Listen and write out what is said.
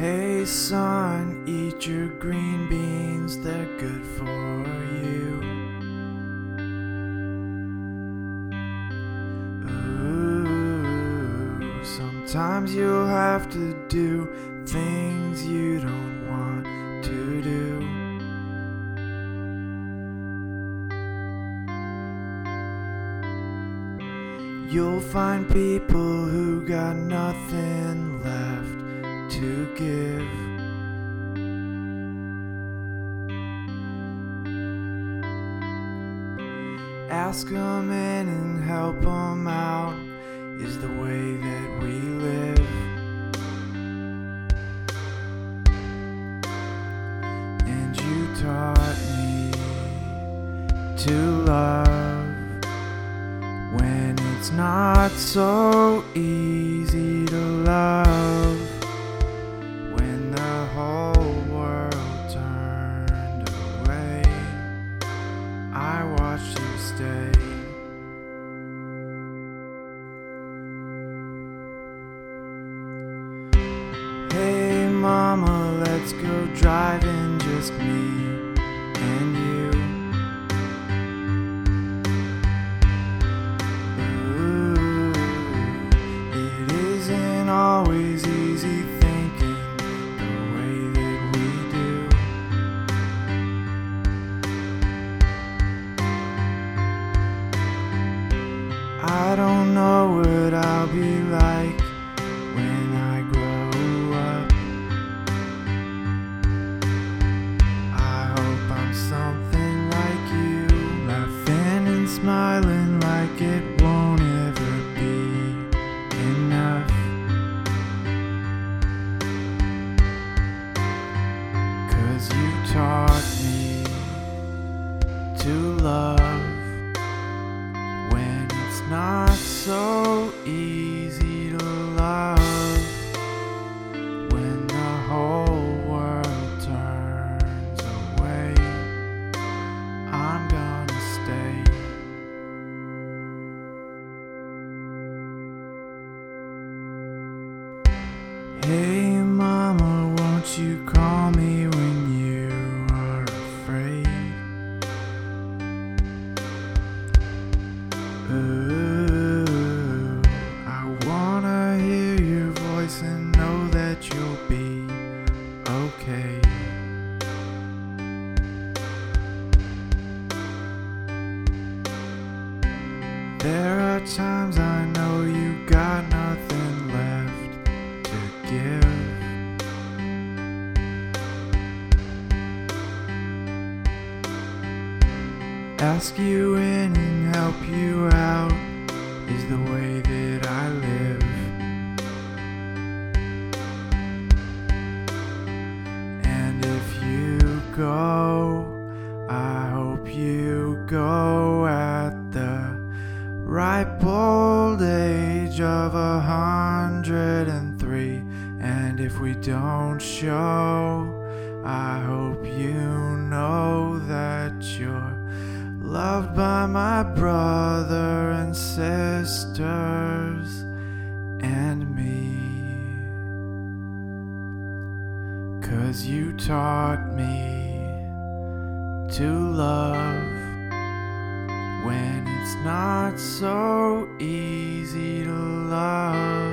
Hey son, eat your green beans, they're good for you. Ooh, sometimes you'll have to do things you don't want to do. You'll find people who got nothing left to give. Ask them in and help them out is the way that we live. And you taught me to love when it's not so easy to love. Watched you stay. Hey, mama, let's go driving, just me I don't know what I'll be like when I grow up. I hope I'm something like you, laughing and smiling like it won't ever be enough. Cause you taught me to love so easy to love. When the whole world turns away, I'm gonna stay. Hey, mama, won't you call me when There are times I know you got nothing left to give. Ask you in and help you out is the way that I live. And if you go, ripe old age of a hundred and three. And if we don't show, I hope you know that you're loved by my brother and sisters and me. Cause you taught me to love when it's not so easy to love.